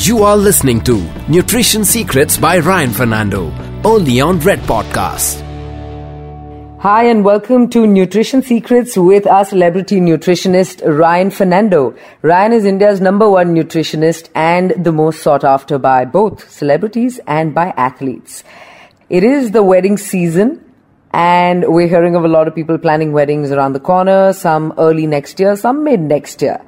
You are listening to Nutrition Secrets by Ryan Fernando, only on Red Podcast. Hi, and welcome to Nutrition Secrets with our celebrity nutritionist, Ryan Fernando. Ryan is India's number one nutritionist and the most sought after by both celebrities and by athletes. It is the wedding season, and we're hearing of a lot of people planning weddings around the corner, some early next year, some mid next year.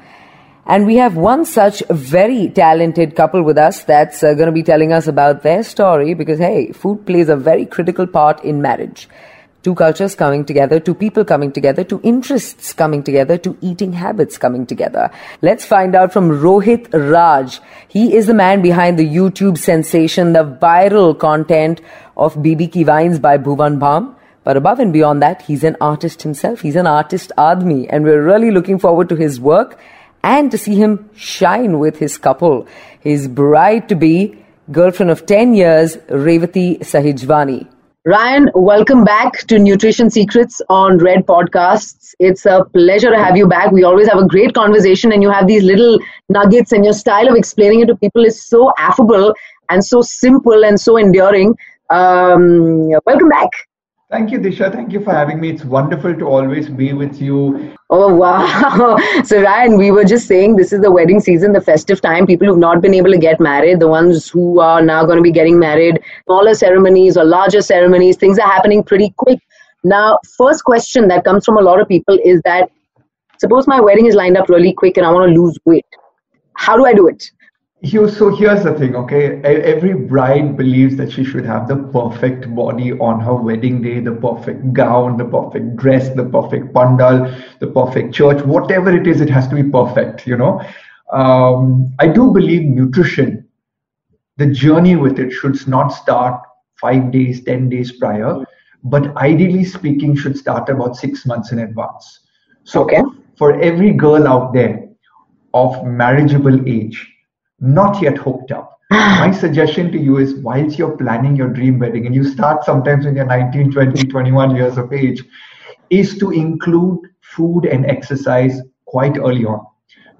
And we have one such very talented couple with us that's uh, going to be telling us about their story because, hey, food plays a very critical part in marriage. Two cultures coming together, two people coming together, two interests coming together, two eating habits coming together. Let's find out from Rohit Raj. He is the man behind the YouTube sensation, the viral content of BB Ki Vines by Bhuvan Bam. But above and beyond that, he's an artist himself. He's an artist Admi, and we're really looking forward to his work and to see him shine with his couple, his bride to be, girlfriend of 10 years, Revati Sahijwani. Ryan, welcome back to Nutrition Secrets on Red Podcasts. It's a pleasure to have you back. We always have a great conversation, and you have these little nuggets, and your style of explaining it to people is so affable and so simple and so enduring. Um, welcome back. Thank you, Disha. Thank you for having me. It's wonderful to always be with you. Oh, wow. So, Ryan, we were just saying this is the wedding season, the festive time. People who've not been able to get married, the ones who are now going to be getting married, smaller ceremonies or larger ceremonies, things are happening pretty quick. Now, first question that comes from a lot of people is that suppose my wedding is lined up really quick and I want to lose weight. How do I do it? So here's the thing, okay? Every bride believes that she should have the perfect body on her wedding day, the perfect gown, the perfect dress, the perfect pandal, the perfect church, whatever it is, it has to be perfect, you know? Um, I do believe nutrition, the journey with it should not start five days, 10 days prior, but ideally speaking, should start about six months in advance. So okay. for every girl out there of marriageable age, not yet hooked up. My suggestion to you is whilst you're planning your dream wedding, and you start sometimes when you're 19, 20, 21 years of age, is to include food and exercise quite early on.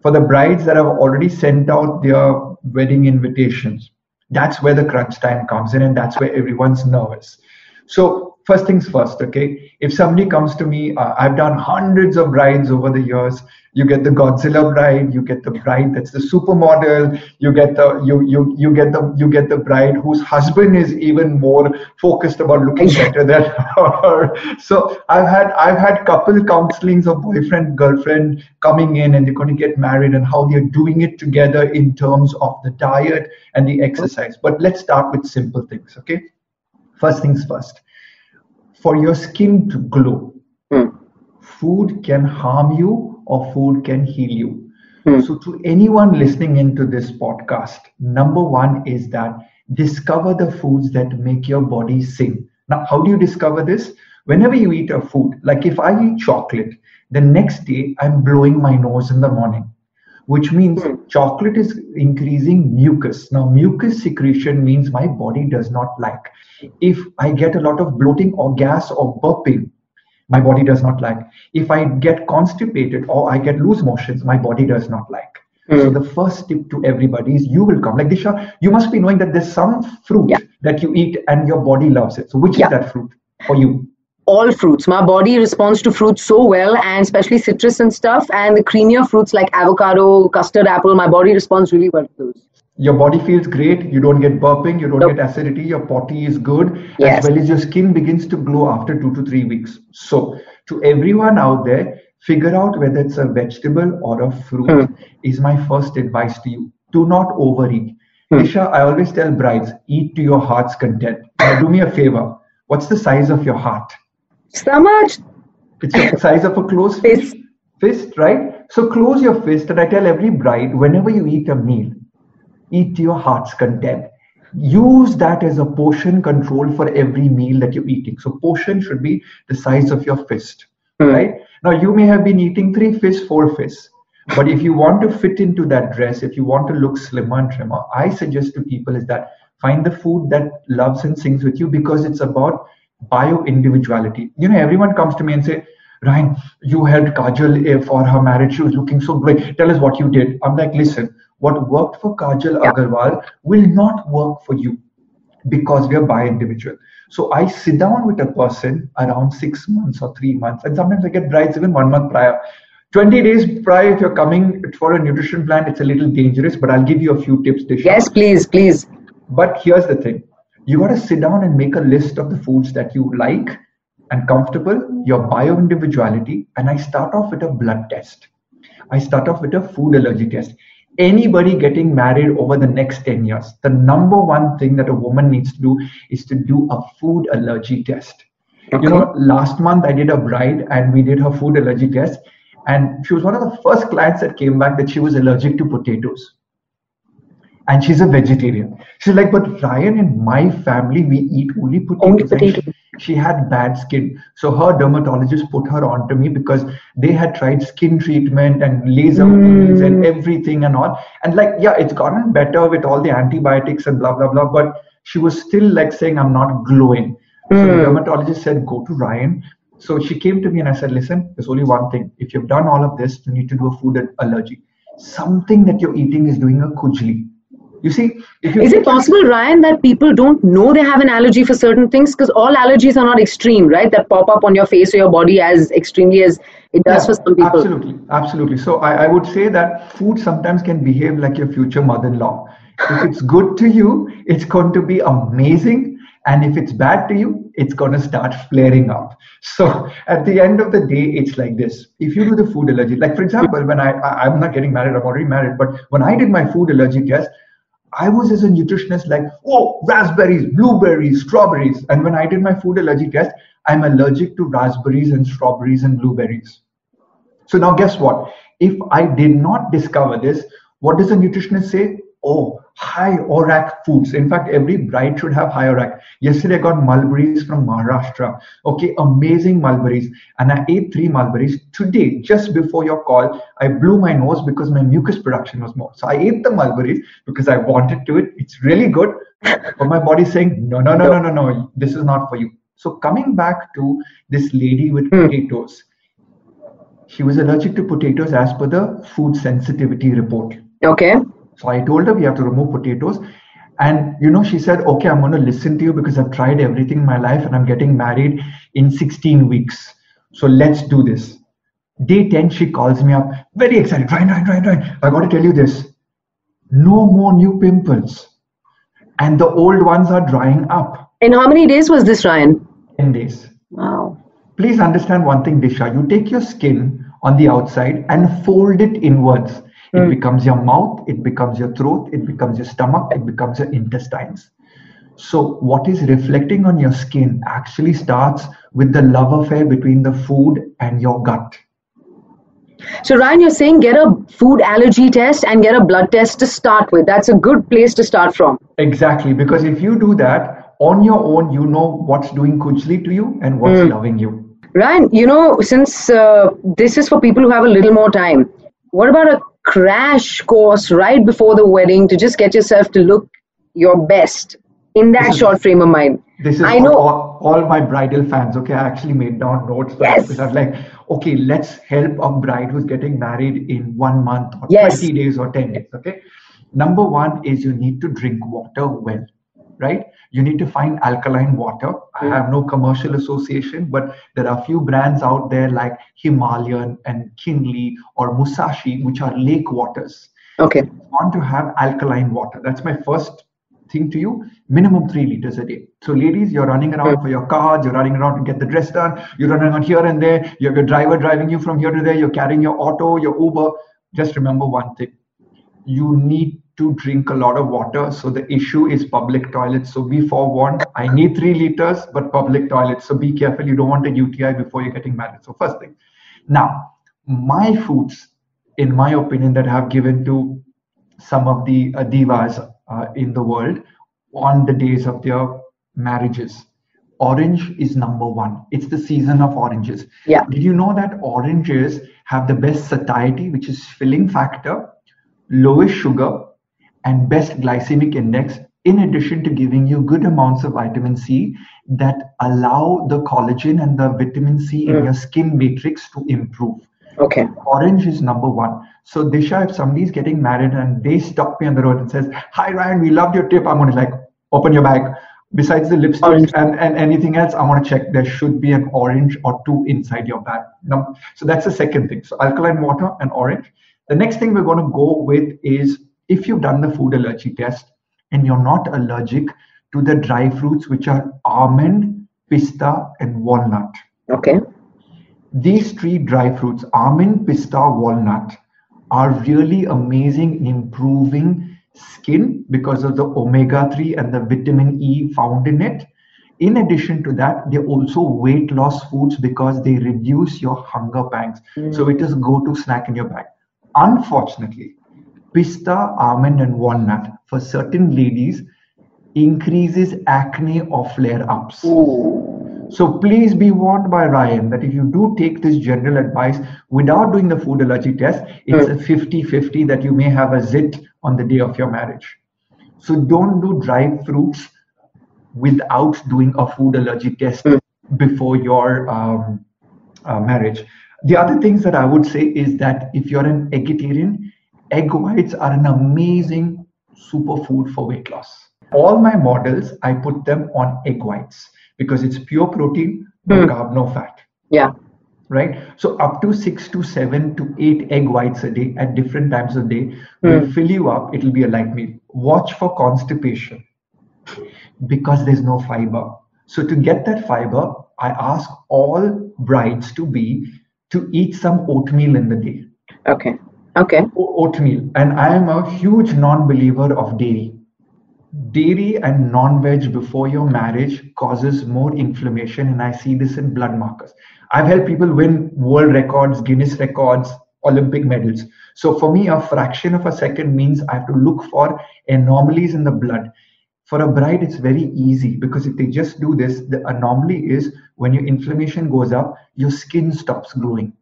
For the brides that have already sent out their wedding invitations, that's where the crunch time comes in, and that's where everyone's nervous. So, first things first, okay? If somebody comes to me, uh, I've done hundreds of brides over the years you get the Godzilla bride, you get the bride that's the supermodel, you get the you you you get the you get the bride whose husband is even more focused about looking better than her. So I've had I've had couple counselings of boyfriend girlfriend coming in and they're going to get married and how they're doing it together in terms of the diet and the exercise. But let's start with simple things, okay? First things first. For your skin to glow, mm. food can harm you or food can heal you. Hmm. So, to anyone listening into this podcast, number one is that discover the foods that make your body sing. Now, how do you discover this? Whenever you eat a food, like if I eat chocolate, the next day I'm blowing my nose in the morning, which means hmm. chocolate is increasing mucus. Now, mucus secretion means my body does not like. If I get a lot of bloating or gas or burping, my body does not like. If I get constipated or I get loose motions, my body does not like. Mm. So the first tip to everybody is you will come. Like Disha, you must be knowing that there's some fruit yeah. that you eat and your body loves it. So which yeah. is that fruit for you? All fruits. My body responds to fruits so well, and especially citrus and stuff. And the creamier fruits like avocado, custard apple, my body responds really well to those your body feels great you don't get burping you don't nope. get acidity your potty is good yes. as well as your skin begins to glow after two to three weeks so to everyone out there figure out whether it's a vegetable or a fruit hmm. is my first advice to you do not overeat hmm. Disha i always tell brides eat to your heart's content now do me a favor what's the size of your heart much it's the size of a closed fist. Fist right? So close your fist and i tell every bride whenever you eat a meal eat to your heart's content. Use that as a portion control for every meal that you're eating. So portion should be the size of your fist mm. right? Now you may have been eating three fish four fish but if you want to fit into that dress if you want to look slimmer and trimmer i suggest to people is that find the food that loves and sings with you because it's about bio individuality you know everyone comes to me and say Ryan, you helped Kajal eh, for her marriage. She was looking so great. Tell us what you did. I'm like, listen, what worked for Kajal yeah. Aggarwal will not work for you because we are bi individual. So I sit down with a person around six months or three months, and sometimes I get brides even one month prior. 20 days prior, if you're coming for a nutrition plan, it's a little dangerous, but I'll give you a few tips. Disha. Yes, please, please. But here's the thing you got to sit down and make a list of the foods that you like and comfortable, your bio individuality, and I start off with a blood test. I start off with a food allergy test. Anybody getting married over the next 10 years, the number one thing that a woman needs to do is to do a food allergy test. Okay. You know, last month I did a bride and we did her food allergy test. And she was one of the first clients that came back that she was allergic to potatoes and she's a vegetarian. She's like, but Ryan, in my family, we eat only potatoes. Only potatoes. She, she, had bad skin. So her dermatologist put her on to me because they had tried skin treatment and laser mm. and everything and all. And like, yeah, it's gotten better with all the antibiotics and blah, blah, blah. But she was still like saying, I'm not glowing. Mm. So the hmm. dermatologist said, go to Ryan. So she came to me and I said, listen, there's only one thing. If you've done all of this, you need to do a food allergy. Something that you're eating is doing a kujli you see, you is it possible, Ryan, that people don't know they have an allergy for certain things? Because all allergies are not extreme, right? That pop up on your face or your body as extremely as it does yeah, for some people. Absolutely, absolutely. So I, I would say that food sometimes can behave like your future mother-in-law. If it's good to you, it's going to be amazing. And if it's bad to you, it's going to start flaring up. So at the end of the day, it's like this. If you do the food allergy, like for example, when I, I I'm not getting married, I'm already married, but when I did my food allergy test, I was as a nutritionist like, oh, raspberries, blueberries, strawberries. And when I did my food allergy test, I'm allergic to raspberries and strawberries and blueberries. So now guess what? If I did not discover this, what does a nutritionist say? Oh, high ORAC foods. In fact, every bride should have high ORAC. Yesterday, I got mulberries from Maharashtra. Okay, amazing mulberries. And I ate three mulberries. Today, just before your call, I blew my nose because my mucus production was more. So I ate the mulberries because I wanted to it. It's really good. But my body's saying, no, no, no, no, no, no, this is not for you. So coming back to this lady with hmm. potatoes, she was allergic to potatoes as per the food sensitivity report. Okay. So I told her we have to remove potatoes. And you know, she said, okay, I'm going to listen to you because I've tried everything in my life and I'm getting married in 16 weeks. So let's do this. Day 10, she calls me up, very excited. Ryan, Ryan, Ryan, Ryan. I got to tell you this. No more new pimples. And the old ones are drying up. In how many days was this, Ryan? 10 days. Wow. Please understand one thing, Disha. You take your skin on the outside and fold it inwards it mm. becomes your mouth, it becomes your throat, it becomes your stomach, it becomes your intestines. So, what is reflecting on your skin actually starts with the love affair between the food and your gut. So, Ryan, you're saying get a food allergy test and get a blood test to start with. That's a good place to start from. Exactly, because if you do that on your own, you know what's doing kujli to you and what's mm. loving you. Ryan, you know, since uh, this is for people who have a little more time, what about a crash course right before the wedding to just get yourself to look your best in that short frame of mind. This is I know all, all, my bridal fans. Okay, I actually made down notes yes. because I was like, okay, let's help a bride who's getting married in one month or yes. 20 days or 10 days. Okay. Number one is you need to drink water well right? You need to find alkaline water. I hmm. have no commercial association, but there are a few brands out there like Himalayan and Kinley or Musashi, which are lake waters. Okay. You want to have alkaline water. That's my first thing to you. Minimum three liters a day. So, ladies, you're running around hmm. for your cards, you're running around to get the dress done, you're running around here and there, you have your driver driving you from here to there, you're carrying your auto, your Uber. Just remember one thing you need to drink a lot of water. So the issue is public toilets. So be forewarned. I need three liters, but public toilets. So be careful. You don't want a UTI before you're getting married. So first thing. Now, my foods, in my opinion, that I have given to some of the uh, divas uh, in the world on the days of their marriages. Orange is number one. It's the season of oranges. Yeah. Did you know that oranges have the best satiety, which is filling factor, lowest sugar, and best glycemic index in addition to giving you good amounts of vitamin C that allow the collagen and the vitamin C mm. in your skin matrix to improve. Okay. Orange is number one. So Disha, if somebody's getting married and they stop me on the road and says, "Hi Ryan, we loved your tip," I'm gonna like open your bag. Besides the lipstick and, and anything else, I want to check there should be an orange or two inside your bag. Now, so that's the second thing. So alkaline water and orange. The next thing we're going to go with is if you've done the food allergy test and you're not allergic to the dry fruits, which are almond, pista, and walnut. Okay. These three dry fruits, almond, pista, walnut, are really amazing in improving skin because of the omega 3 and the vitamin E found in it. In addition to that, they're also weight loss foods because they reduce your hunger pangs. Mm. So it is go to snack in your bag. Unfortunately, pista, almond, and walnut for certain ladies increases acne or flare ups. So please be warned by Ryan that if you do take this general advice without doing the food allergy test, it's mm. a 50 50 that you may have a zit on the day of your marriage. So don't do dry fruits without doing a food allergy test mm. before your um, uh, marriage. The other things that I would say is that if you're an vegetarian, egg whites are an amazing superfood for weight loss. All my models, I put them on egg whites because it's pure protein, no mm. carb, no fat. Yeah. Right. So up to six to seven to eight egg whites a day at different times of day will mm. fill you up. It'll be a light meal. Watch for constipation because there's no fiber. So to get that fiber, I ask all brides to be to eat some oatmeal in the day. Okay. Okay. Oatmeal. And I am a huge non-believer of dairy. Dairy and non-veg before your marriage causes more inflammation and i see this in blood markers. I've helped people win world records guinness records olympic medals. So for me a fraction of a second means i have to look for anomalies in the blood. For a bride it's very easy because if they just do this the anomaly is when your inflammation goes up your skin stops glowing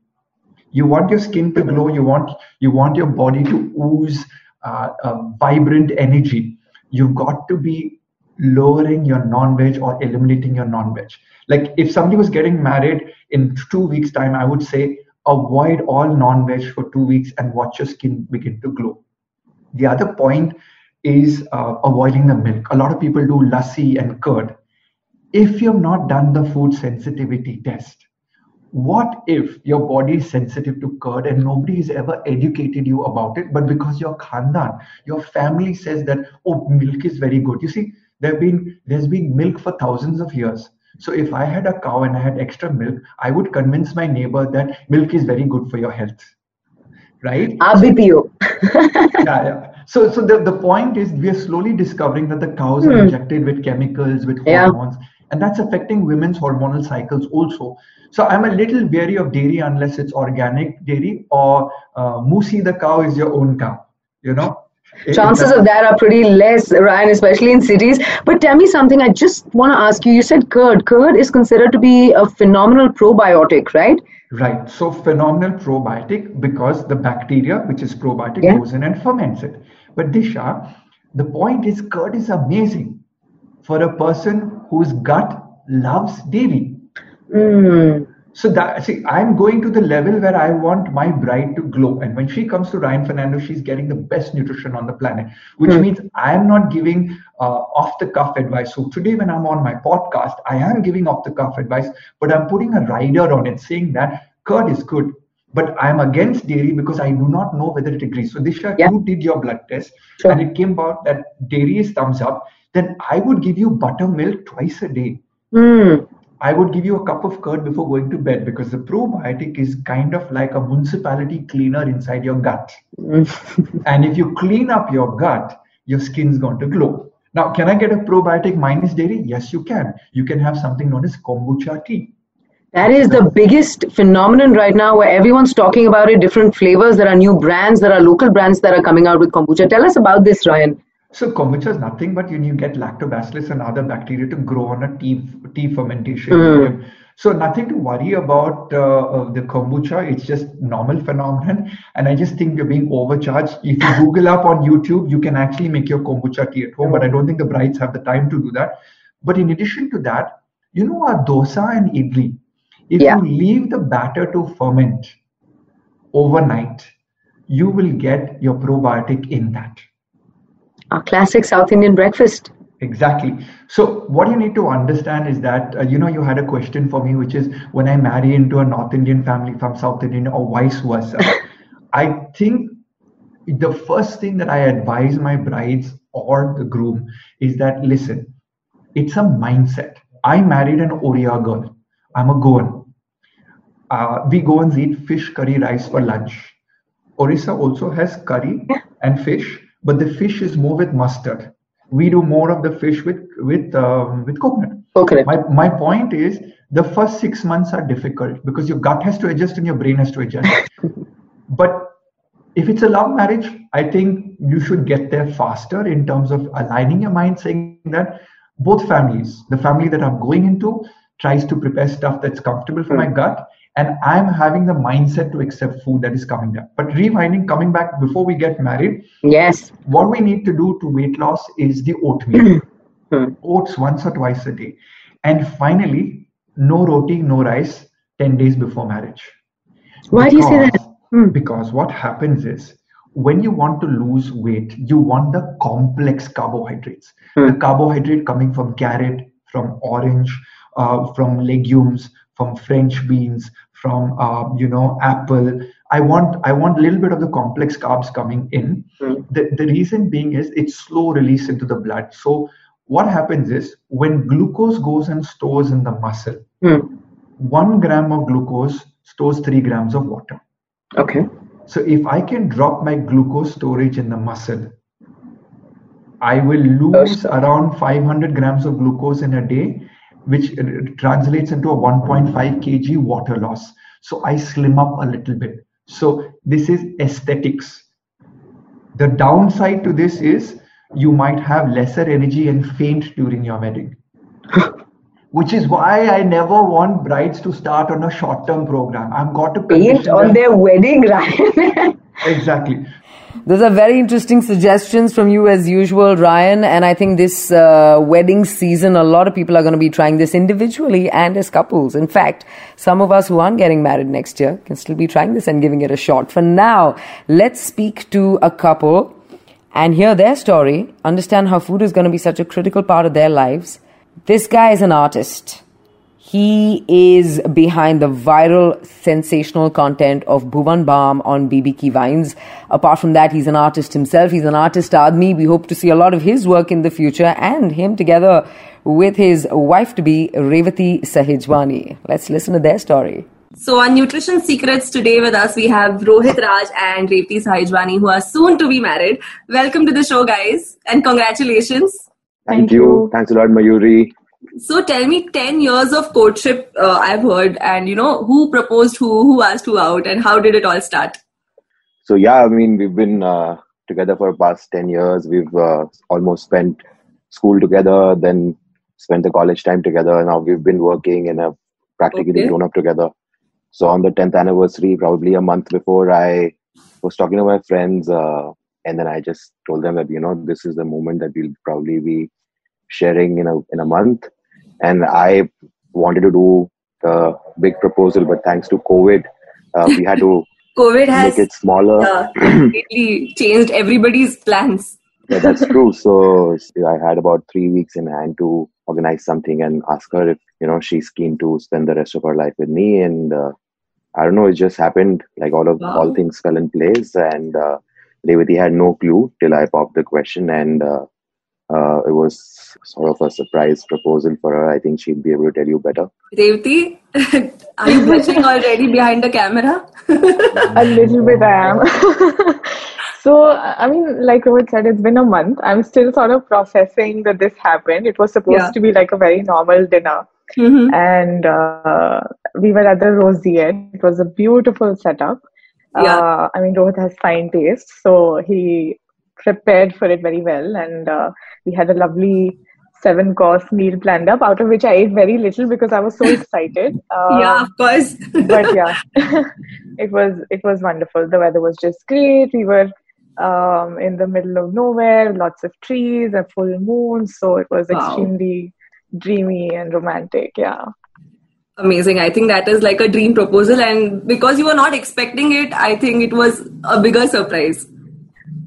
you want your skin to glow you want you want your body to ooze uh, vibrant energy. You've got to be lowering your non-veg or eliminating your non-veg. Like if somebody was getting married in two weeks time i would say avoid all non-veg for two weeks and watch your skin begin to glow. The other point is uh, avoiding the milk. A lot of people do lassi and curd. If you've not done the food sensitivity test what if your body is sensitive to curd and nobody has ever educated you about it but because your khandan your family says that oh milk is very good you see there have been there's been milk for thousands of years so if i had a cow and i had extra milk i would convince my neighbor that milk is very good for your health right RBPO. yeah, yeah. So, so the, the point is we are slowly discovering that the cows hmm. are injected with chemicals, with hormones, yeah. And that's affecting women's hormonal cycles also. So I'm a little wary of dairy unless it's organic dairy or uh, Musi the cow is your own cow. You know, chances of that are pretty less ryan especially in cities but tell me something i just want to ask you you said curd curd is considered to be a phenomenal probiotic right right so phenomenal probiotic because the bacteria which is probiotic yeah. goes in and ferments it but disha the point is curd is amazing for a person whose gut loves dairy Mm. So that see, I'm going to the level where I want my bride to glow, and when she comes to Ryan Fernando, she's getting the best nutrition on the planet, which mm. means I am not giving uh, off-the-cuff advice. So today, when I'm on my podcast, I am giving off-the-cuff advice, but I'm putting a rider on it, saying that curd is good, but I'm against dairy because I do not know whether it agrees. So Disha, yeah. you did your blood test, sure. and it came out that dairy is thumbs up. Then I would give you buttermilk twice a day. Mm I would give you a cup of curd before going to bed because the probiotic is kind of like a municipality cleaner inside your gut. and if you clean up your gut, your skin's going to glow. Now, can I get a probiotic minus dairy? Yes, you can. You can have something known as kombucha tea. That is the biggest phenomenon right now where everyone's talking about it, different flavors. There are new brands, there are local brands that are coming out with kombucha. Tell us about this, Ryan. So kombucha is nothing but you, you get lactobacillus and other bacteria to grow on a tea, tea fermentation. Mm. So nothing to worry about uh, uh, the kombucha. It's just normal phenomenon. And I just think you're being overcharged. If you Google up on YouTube, you can actually make your kombucha tea at home. But I don't think the brides have the time to do that. But in addition to that, you know our dosa and idli. If yeah. you leave the batter to ferment, overnight, you will get your probiotic in that. A classic South Indian breakfast. Exactly. So what you need to understand is that uh, you know you had a question for me, which is when I marry into a North Indian family from South Indian or vice versa. I think the first thing that I advise my brides or the groom is that listen, it's a mindset. I married an Oriya girl. I'm a Goan. Uh, we Goans eat fish curry rice for lunch. Orissa also has curry and fish, but the fish is more with mustard. We do more of the fish with with um, with coconut. Okay. My my point is the first six months are difficult because your gut has to adjust and your brain has to adjust. but if it's a love marriage, I think you should get there faster in terms of aligning your mind, saying that both families, the family that I'm going into, tries to prepare stuff that's comfortable for mm. my hmm. gut, and I'm having the mindset to accept food that is coming there. But rewinding, coming back before we get married, yes, what we need to do to weight loss is the oatmeal, mm. oats once or twice a day, and finally, no roti, no rice, ten days before marriage. Why because, do you say that? Mm. Because what happens is when you want to lose weight, you want the complex carbohydrates. Mm. The carbohydrate coming from carrot, from orange, uh, from legumes, from French beans, from uh, you know apple. I want I want a little bit of the complex carbs coming in. Mm. The the reason being is it's slow release into the blood. So what happens is when glucose goes and stores in the muscle, mm. one gram of glucose stores three grams of water. Okay. So if I can drop my glucose storage in the muscle, I will lose around 500 grams of glucose in a day, which uh, translates into a 1.5 kg water loss. So I slim up a little bit. So this is aesthetics. The downside to this is you might have lesser energy and faint during your wedding. which is why I never want brides to start on a short term program. I've got to paint on their wedding, Ryan. exactly. Those are very interesting suggestions from you as usual, Ryan. And I think this uh, wedding season, a lot of people are going to be trying this individually and as couples. In fact, some of us who aren't getting married next year can still be trying this and giving it a shot. For now, let's speak to a couple and hear their story, understand how food is going to be such a critical part of their lives this guy is an artist. He is behind the viral, sensational content of Bhuvan Bam on BB Vines. Apart from that, he's an artist himself. He's an artist Admi. We hope to see a lot of his work in the future and him together with his wife to be, Revati Sahijwani. Let's listen to their story. So on Nutrition Secrets today with us, we have Rohit Raj and Revati Sahijwani who are soon to be married. Welcome to the show, guys, and congratulations. Thank, you. you. Thanks a lot, Mayuri. So tell me, 10 years of courtship, uh, I've heard, and you know, who proposed who, who asked who out, and how did it all start? So, yeah, I mean, we've been uh, together for the past 10 years. We've uh, almost spent school together, then spent the college time together. Now we've been working and have practically okay. grown up together. So, on the 10th anniversary, probably a month before, I was talking to my friends, uh, and then I just told them that, you know, this is the moment that we'll probably be sharing in a in a month. And i wanted to do the big proposal but thanks to covid uh, we had to covid has make it smaller. uh, completely changed everybody's plans. Yeah that's true. So i had about three weeks in hand to organize something and ask her if you know she's keen to spend the rest of her life with me. And uh, i don't know it just happened. Like all of wow. all things fell in place. And uh, Revati had no clue till I popped the question, and uh, uh, it was sort of a surprise proposal for her. I think she'd be able to tell you better. Revati, are you blushing already behind the camera? a little bit, I am. so, I mean, like Rohit said, it's been a month. I'm still sort of processing that this happened. It was supposed yeah. to be like a very normal dinner. Mm-hmm. And uh, we were at the Rosier. It was a beautiful setup. Yeah. Uh, I mean, Rohit has fine taste, so he prepared for it very well, and uh, we had a lovely seven course meal planned up, out of which I ate very little because I was so excited. Yeah, of course. but yeah, it was it was wonderful. The weather was just great. We were um, in the middle of nowhere, lots of trees, a full moon, so it was wow. extremely dreamy and romantic. Yeah. amazing. I think that is like a dream proposal, and because you were not expecting it, I think it was a bigger surprise.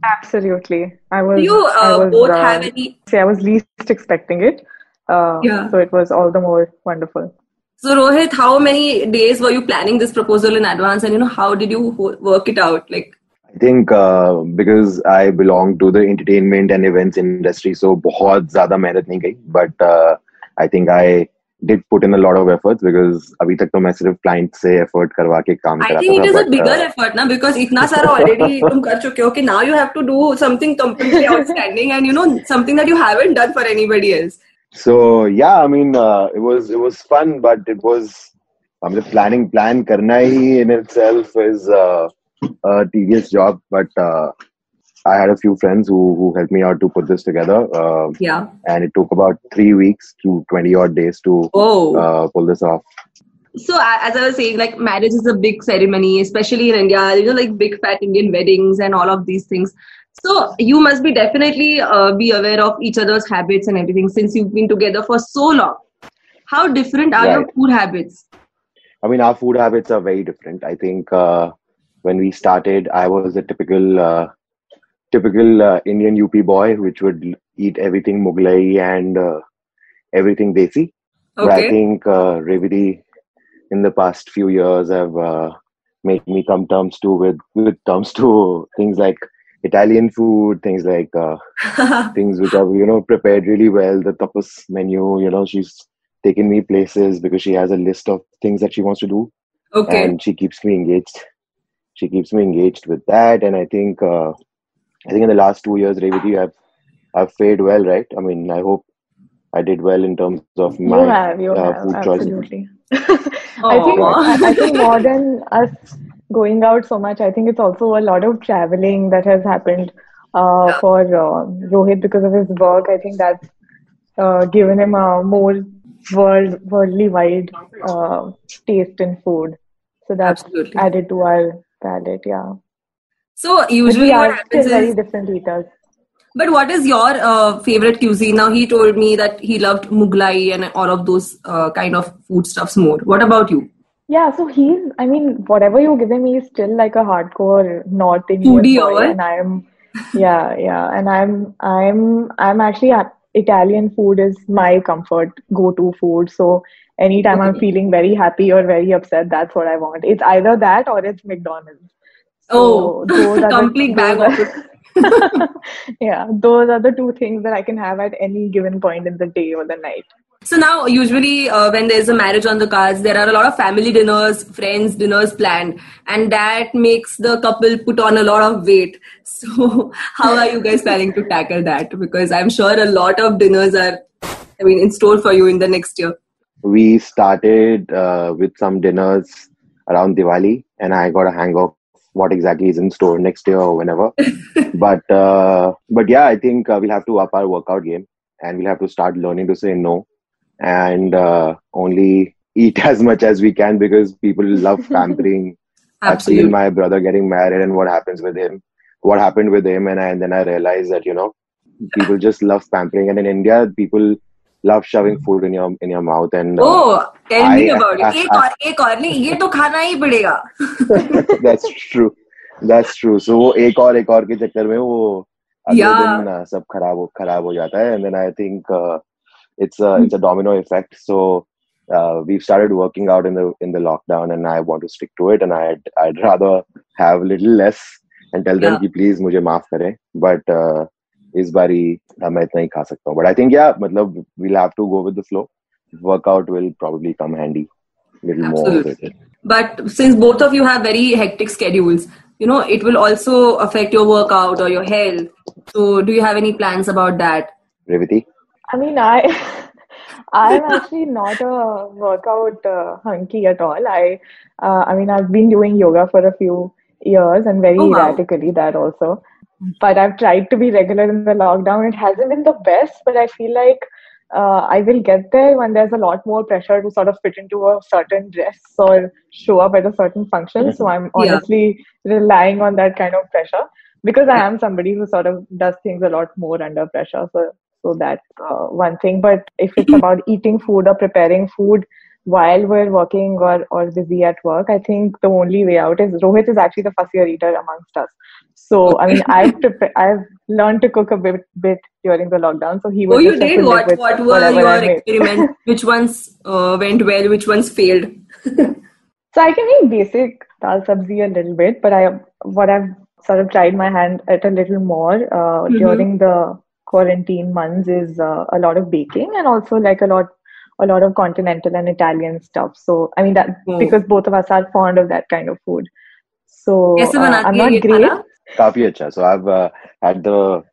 Absolutely, I was. Do you uh, I was, both uh, have any? See, I was least expecting it. Uh, yeah. So it was all the more wonderful. So Rohit, how many days were you planning this proposal in advance, and you know how did you work it out? Like, I think uh, because I belong to the entertainment and events industry, so बहुत ज़्यादा मेहनत नहीं गई. But uh, I think I did put in a lot of efforts because अभी तक तो मैं सिर्फ़ client से effort करवा के काम I think it is a bigger uh, effort ना because इतना सारा already तुम कर चुके हो कि now you have to do something completely outstanding and you know something that you haven't done for anybody else. So yeah, I mean uh, it was it was fun, but it was I mean, planning plan करना ही in itself is uh, a tedious job, but uh, I had a few friends who, who helped me out to put this together. Uh, yeah. And it took about three weeks to 20 odd days to oh. uh, pull this off. So, as I was saying, like marriage is a big ceremony, especially in India, you know, like big fat Indian weddings and all of these things. So, you must be definitely uh, be aware of each other's habits and everything since you've been together for so long. How different are right. your food habits? I mean, our food habits are very different. I think uh, when we started, I was a typical uh, typical uh, Indian UP boy, which would eat everything Mughlai and uh, everything desi. Okay. But I think uh, Revati, in the past few years, have uh, made me come terms to with with terms to things like Italian food, things like uh, things which are you know prepared really well. The tapas menu, you know, she's taken me places because she has a list of things that she wants to do. Okay. And she keeps me engaged. She keeps me engaged with that, and I think uh, I think in the last two years, Revati, I've I've fared well, right? I mean, I hope I did well in terms of my you have, you uh, have, food absolutely. I think I think more than us going out so much, I think it's also a lot of traveling that has happened uh, for uh, Rohit because of his work. I think that's uh, given him a more world worldly wide uh, taste in food. So that's absolutely. added to our palate. Yeah. So usually what happens is very different eaters. But what is your uh, favorite cuisine? Now he told me that he loved Mughlai and all of those uh, kind of foodstuffs more. What about you? Yeah, so he's. I mean, whatever you give him, he's still like a hardcore North Indian foodie, boy, and I'm. Yeah, yeah, and I'm. I'm. I'm actually. Italian food is my comfort go-to food. So anytime okay. I'm feeling very happy or very upset, that's what I want. It's either that or it's McDonald's. Oh, so complete bag of yeah, those are the two things that I can have at any given point in the day or the night. So now, usually, uh, when there's a marriage on the cards, there are a lot of family dinners, friends dinners planned, and that makes the couple put on a lot of weight. So, how are you guys planning to tackle that? Because I'm sure a lot of dinners are, I mean, in store for you in the next year. We started uh, with some dinners around Diwali, and I got a hang of what exactly is in store next year or whenever. but uh, but yeah, I think uh, we'll have to up our workout game and we'll have to start learning to say no and uh, only eat as much as we can because people love pampering. I've seen my brother getting married and what happens with him. What happened with him, and, I, and then I realized that you know people just love pampering, and in India people love shoving food in your in your mouth and uh, oh tell I, me about I, it एक और एक और नहीं ये तो खाना ही पड़ेगा that's true that's true so वो एक और एक और के चक्कर में वो अगले yeah. दिन uh, सब खराब हो खराब हो जाता है and then I think uh, it's a it's a domino effect so uh, we've started working out in the in the lockdown and I want to stick to it and I'd I'd rather have a little less and tell yeah. them. कि please मुझे माफ़ करें but uh, इस बारी मैं इतना ही खा सकता हूँ but I think yeah मतलब we'll have to go with the flow workout will probably come handy little Absolutely. more with it but since both of you have very hectic schedules you know it will also affect your workout or your health so do you have any plans about that Revati? I mean, I I'm actually not a workout uh, hunky at all. I uh, I mean, I've been doing yoga for a few years and very oh, wow. erratically that also. But I've tried to be regular in the lockdown. It hasn't been the best, but I feel like uh, I will get there when there's a lot more pressure to sort of fit into a certain dress or show up at a certain function. So I'm honestly yeah. relying on that kind of pressure because I am somebody who sort of does things a lot more under pressure. So so that's uh, one thing. But if it's about eating food or preparing food, while we're working or, or busy at work, I think the only way out is Rohit is actually the fussier eater amongst us. So I mean, I've prepa- I've learned to cook a bit bit during the lockdown. So he was. Oh, you did. What what were your experiments? which ones uh, went well? Which ones failed? so I can eat basic dal sabzi a little bit, but I what I've sort of tried my hand at a little more uh, mm-hmm. during the quarantine months is uh, a lot of baking and also like a lot a lot of continental and Italian stuff. So I mean that oh. because both of us are fond of that kind of food. So uh, I'm not great. Kafi acha. So I've uh, had the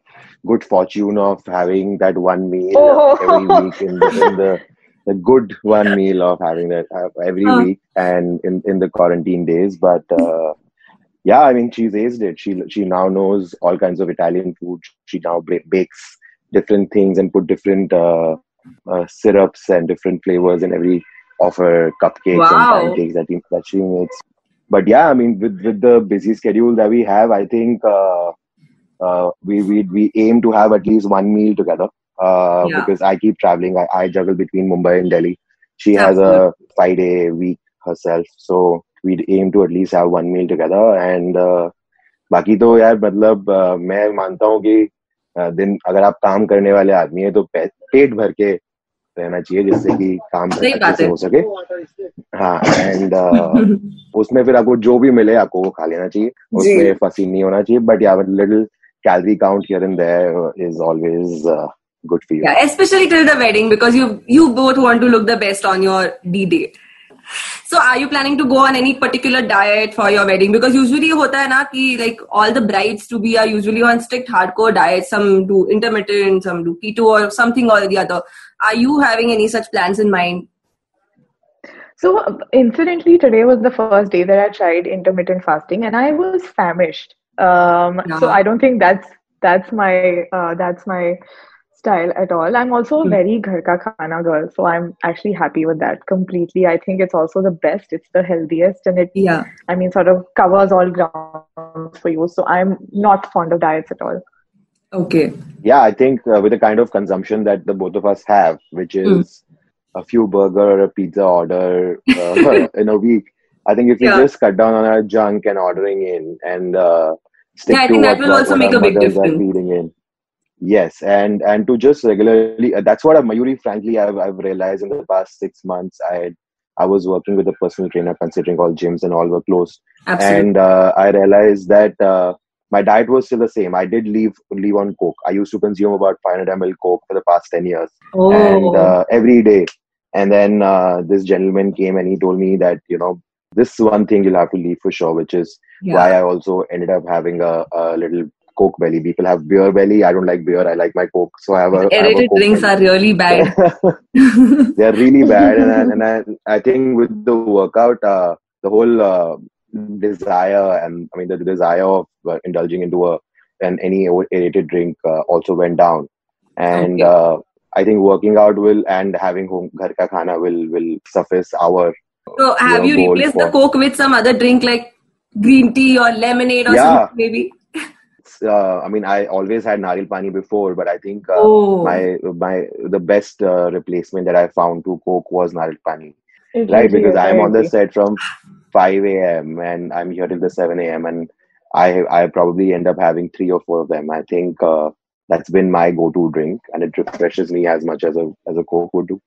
good fortune of having that one meal oh. every week in the, in the, the good one meal of having that uh, every oh. week and in, in the quarantine days. But uh, yeah, I mean, she's aced it. She she now knows all kinds of Italian food. She now bakes different things and put different uh, uh, syrups and different flavors in every of her cupcakes wow. and pancakes that, he, that she makes. But yeah, I mean, with, with the busy schedule that we have, I think uh, uh, we, we we aim to have at least one meal together. Uh, yeah. Because I keep traveling, I, I, juggle between Mumbai and Delhi. She has a five day week herself, so we'd aim to at least have one meal together. And uh, बाकी तो यार मतलब uh, मैं मानता हूँ कि दिन अगर आप काम करने वाले आदमी है तो पेट भर के रहना चाहिए जिससे कि काम अच्छे हो। सके। हाँ एंड uh, उसमें फिर आपको जो भी मिले आपको वो खा लेना चाहिए। उसमें फसीन नहीं होना चाहिए but you have little calorie count here and there is always good for specially till the wedding because you you both want to look the best on your D date So are you planning to go on any particular diet for your wedding? Because usually hota hai na ki like all the brides to be are usually on strict hardcore diet Some do intermittent, some do keto or something or the other. Are you having any such plans in mind? So, incidentally, today was the first day that I tried intermittent fasting, and I was famished. Um. So I don't think that's that's my uh, that's my style at all. I'm also a hmm. very ghar ka khana girl, so I'm actually happy with that completely. I think it's also the best. It's the healthiest, and it yeah. I mean, sort of covers all ground for you. So I'm not fond of diets at all. Okay. Yeah, I think uh, with the kind of consumption that the both of us have, which hmm. is mm. a few burger or a pizza order uh, in a week, I think if we yeah. just cut down on our junk and ordering in and uh, stick yeah, I to think what, that will also make a big difference. Feeding in Yes, and and to just regularly uh, that's what I've, Mayuri. Frankly, I've I've realized in the past six months. I I was working with a personal trainer, considering all gyms and all were closed, Absolutely. and uh, I realized that uh, my diet was still the same. I did leave leave on coke. I used to consume about 500 ml coke for the past 10 years, oh. and uh, every day. And then uh, this gentleman came and he told me that you know this one thing you'll have to leave for sure, which is yeah. why I also ended up having a, a little Coke belly. People have beer belly. I don't like beer. I like my Coke. So I have a. Aerated drinks belly. are really bad. they are really bad, and I, and I, I think with the workout, uh, the whole uh, desire and I mean the, the desire of uh, indulging into a and any aerated drink uh, also went down, and okay. Uh, I think working out will and having home ghar ka khana will will suffice our. So have you, know, you replaced the Coke with some other drink like green tea or lemonade or yeah. something maybe? Uh, I mean, I always had Naril Pani before, but I think uh, oh. my my the best uh, replacement that I found to Coke was Naril Pani, it right? Because I'm on the set from 5 a.m. and I'm here till the 7 a.m. and I I probably end up having three or four of them. I think uh, that's been my go-to drink, and it refreshes me as much as a as a Coke would do.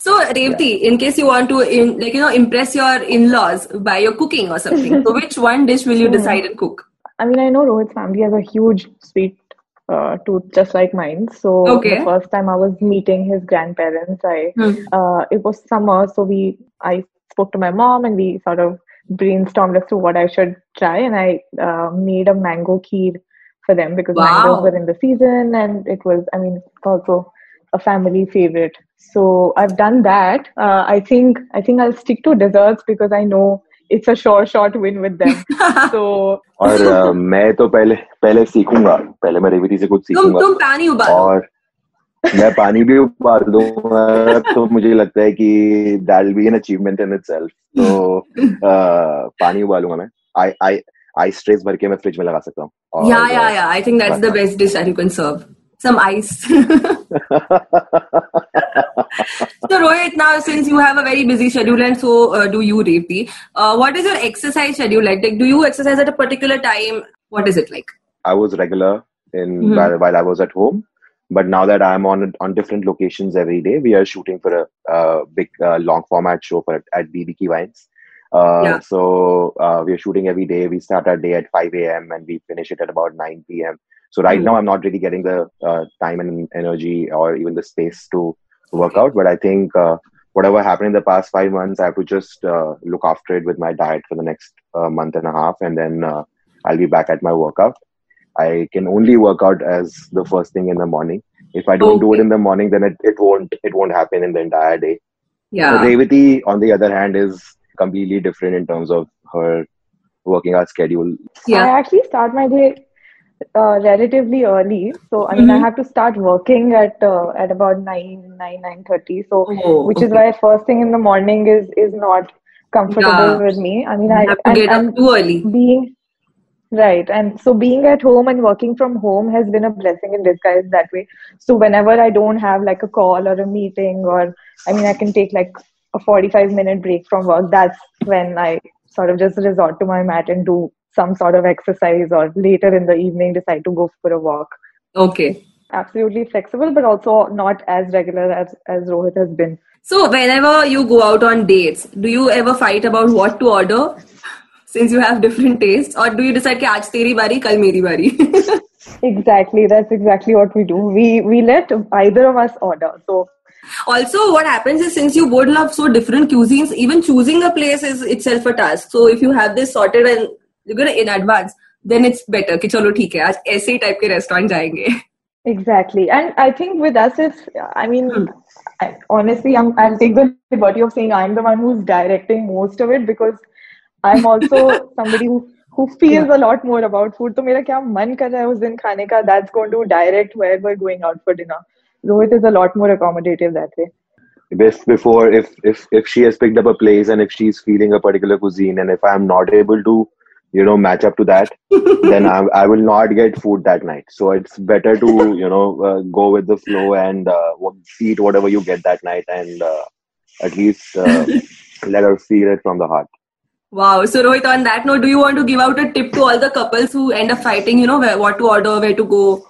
So Revati, yeah. in case you want to in, like you know impress your in-laws by your cooking or something, so which one dish will you hmm. decide and cook? I mean, I know Rohit's family has a huge sweet uh, tooth, just like mine. So okay. the first time I was meeting his grandparents, I hmm. uh, it was summer, so we I spoke to my mom and we sort of brainstormed as to what I should try, and I uh, made a mango kheer for them because wow. mangoes were in the season, and it was, I mean, it's also a family favorite. So I've done that. Uh, I think I think I'll stick to desserts because I know it's a sure shot win with them. so और uh, मैं तो पहले पहले सीखूँगा। पहले मैं रेवती से कुछ सीखूँगा तुम पानी उबालो। और मैं पानी भी उबाल दूँगा तो मुझे लगता है कि that be an achievement in itself तो uh, पानी उबालूँगा मैं। आई आई आइस ट्रेस भर के मैं फ्रिज में लगा सकता हूँ। Yeah yeah yeah I think that's the best dish that you can serve some ice so Rohit, now since you have a very busy schedule and so uh, do you, Revati, uh, what is your exercise schedule like? like? Do you exercise at a particular time? What is it like? I was regular in mm-hmm. while, while I was at home, but now that I'm on on different locations every day, we are shooting for a, big uh, long format show for at BB Ki Vines. Uh, yeah. So uh, we are shooting every day. We start our day at 5 a.m. and we finish it at about 9 p.m. So right mm-hmm. now I'm not really getting the uh, time and energy or even the space to work out. But I think uh, whatever happened in the past five months, I have to just uh, look after it with my diet for the next uh, month and a half, and then I'll be back at my workout. I can only work out as the first thing in the morning. If I don't okay. do it in the morning, then it, it won't it won't happen in the entire day. Yeah. Revati, on the other hand, is completely different in terms of her working out schedule. Yeah. I actually start my day uh, relatively early. So I mean, mm-hmm. I have to start working at uh, at about nine nine nine thirty. So oh, which okay. is why first thing in the morning is is not comfortable yeah. with me. I mean, you I have to get up too early. Being right, and so being at home and working from home has been a blessing in disguise that way. So whenever I don't have like a call or a meeting, or I mean, I can take like a forty five minute break from work. That's when I sort of just resort to my mat and do some sort of exercise or later in the evening decide to go for a walk. Okay. Absolutely flexible, but also not as regular as, as Rohit has been. So, whenever you go out on dates, do you ever fight about what to order since you have different tastes? Or do you decide, that aaj teri bari, kal meri bari? exactly. That's exactly what we do. We, we let either of us order. So, also what happens is since you both love so different cuisines even choosing a place is itself a task so if you have this sorted and in advance then it's better कि चलो ठीक है आज ऐसे ही type के restaurant जाएँगे exactly and i think with us it's i mean hmm. I, honestly I'm, i'll take the liberty of saying i'm the one who's directing most of it because i'm also somebody who who feels yeah. a lot more about food तो मेरा क्या मन कर रहा है उस दिन खाने का that's going to direct where we're going out for dinner Rohit is a lot more accommodative that way before if if if she has picked up a place and if she's feeling a particular cuisine and if i'm not able to you know match up to that then I, I will not get food that night. So it's better to you know uh, go with the flow and uh, eat whatever you get that night and uh, at least uh, let her feel it from the heart. Wow. So rohit on that note do you want to give out a tip to all the couples who end up fighting you know where, what to order where to go?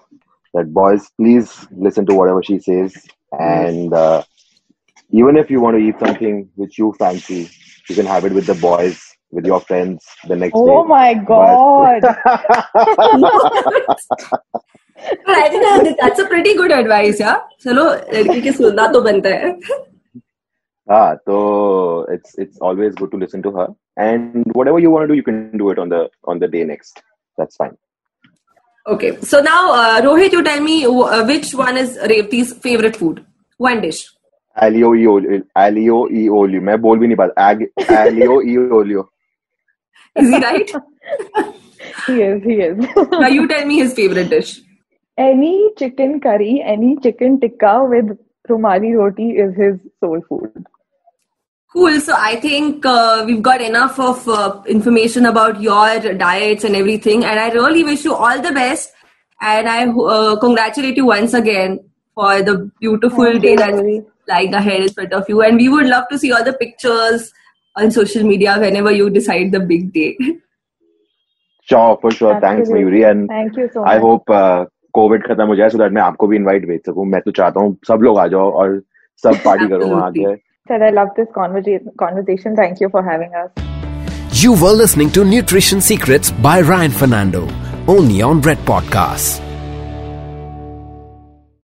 That boys please listen to whatever she says. And uh, even if you want to eat something which you fancy you can have it with the boys with your friends the next oh day. Oh my god! but I think that's a pretty good advice, yeah. चलो लड़की की सुनना तो बनता Ah, so it's it's always good to listen to her, and whatever you want to do, you can do it on the on the day next. That's fine. Okay, so now uh, Rohit, you tell me uh, which one is Revati's favorite food? One dish. Aglio e olio. Aglio e olio. मैं बोल भी नहीं पाता. Aglio e olio. Is he right? he is, he is. now you tell me his favorite dish. Any chicken curry, any chicken tikka with rumali roti is his soul food. Cool. So I think uh, we've got enough of uh, information about your diets and everything. And I really wish you all the best. And I uh, congratulate you once again for the beautiful Thank day that's lying ahead in front of you. And we would love to see all the pictures on social media whenever you decide the big day. Sure, for sure. Absolutely. Thanks, Mayuri. And Thank you so much. I hope uh, Covid खत्म हो जाए so that मैं आपको भी invite भेज सकूँ मैं तो चाहता हूँ सब लोग आ जाओ और सब पार्टी करो वहाँ आके Sir, I love this conversation. Thank you for having us. You were listening to Nutrition Secrets by Ryan Fernando, only on Red Podcasts.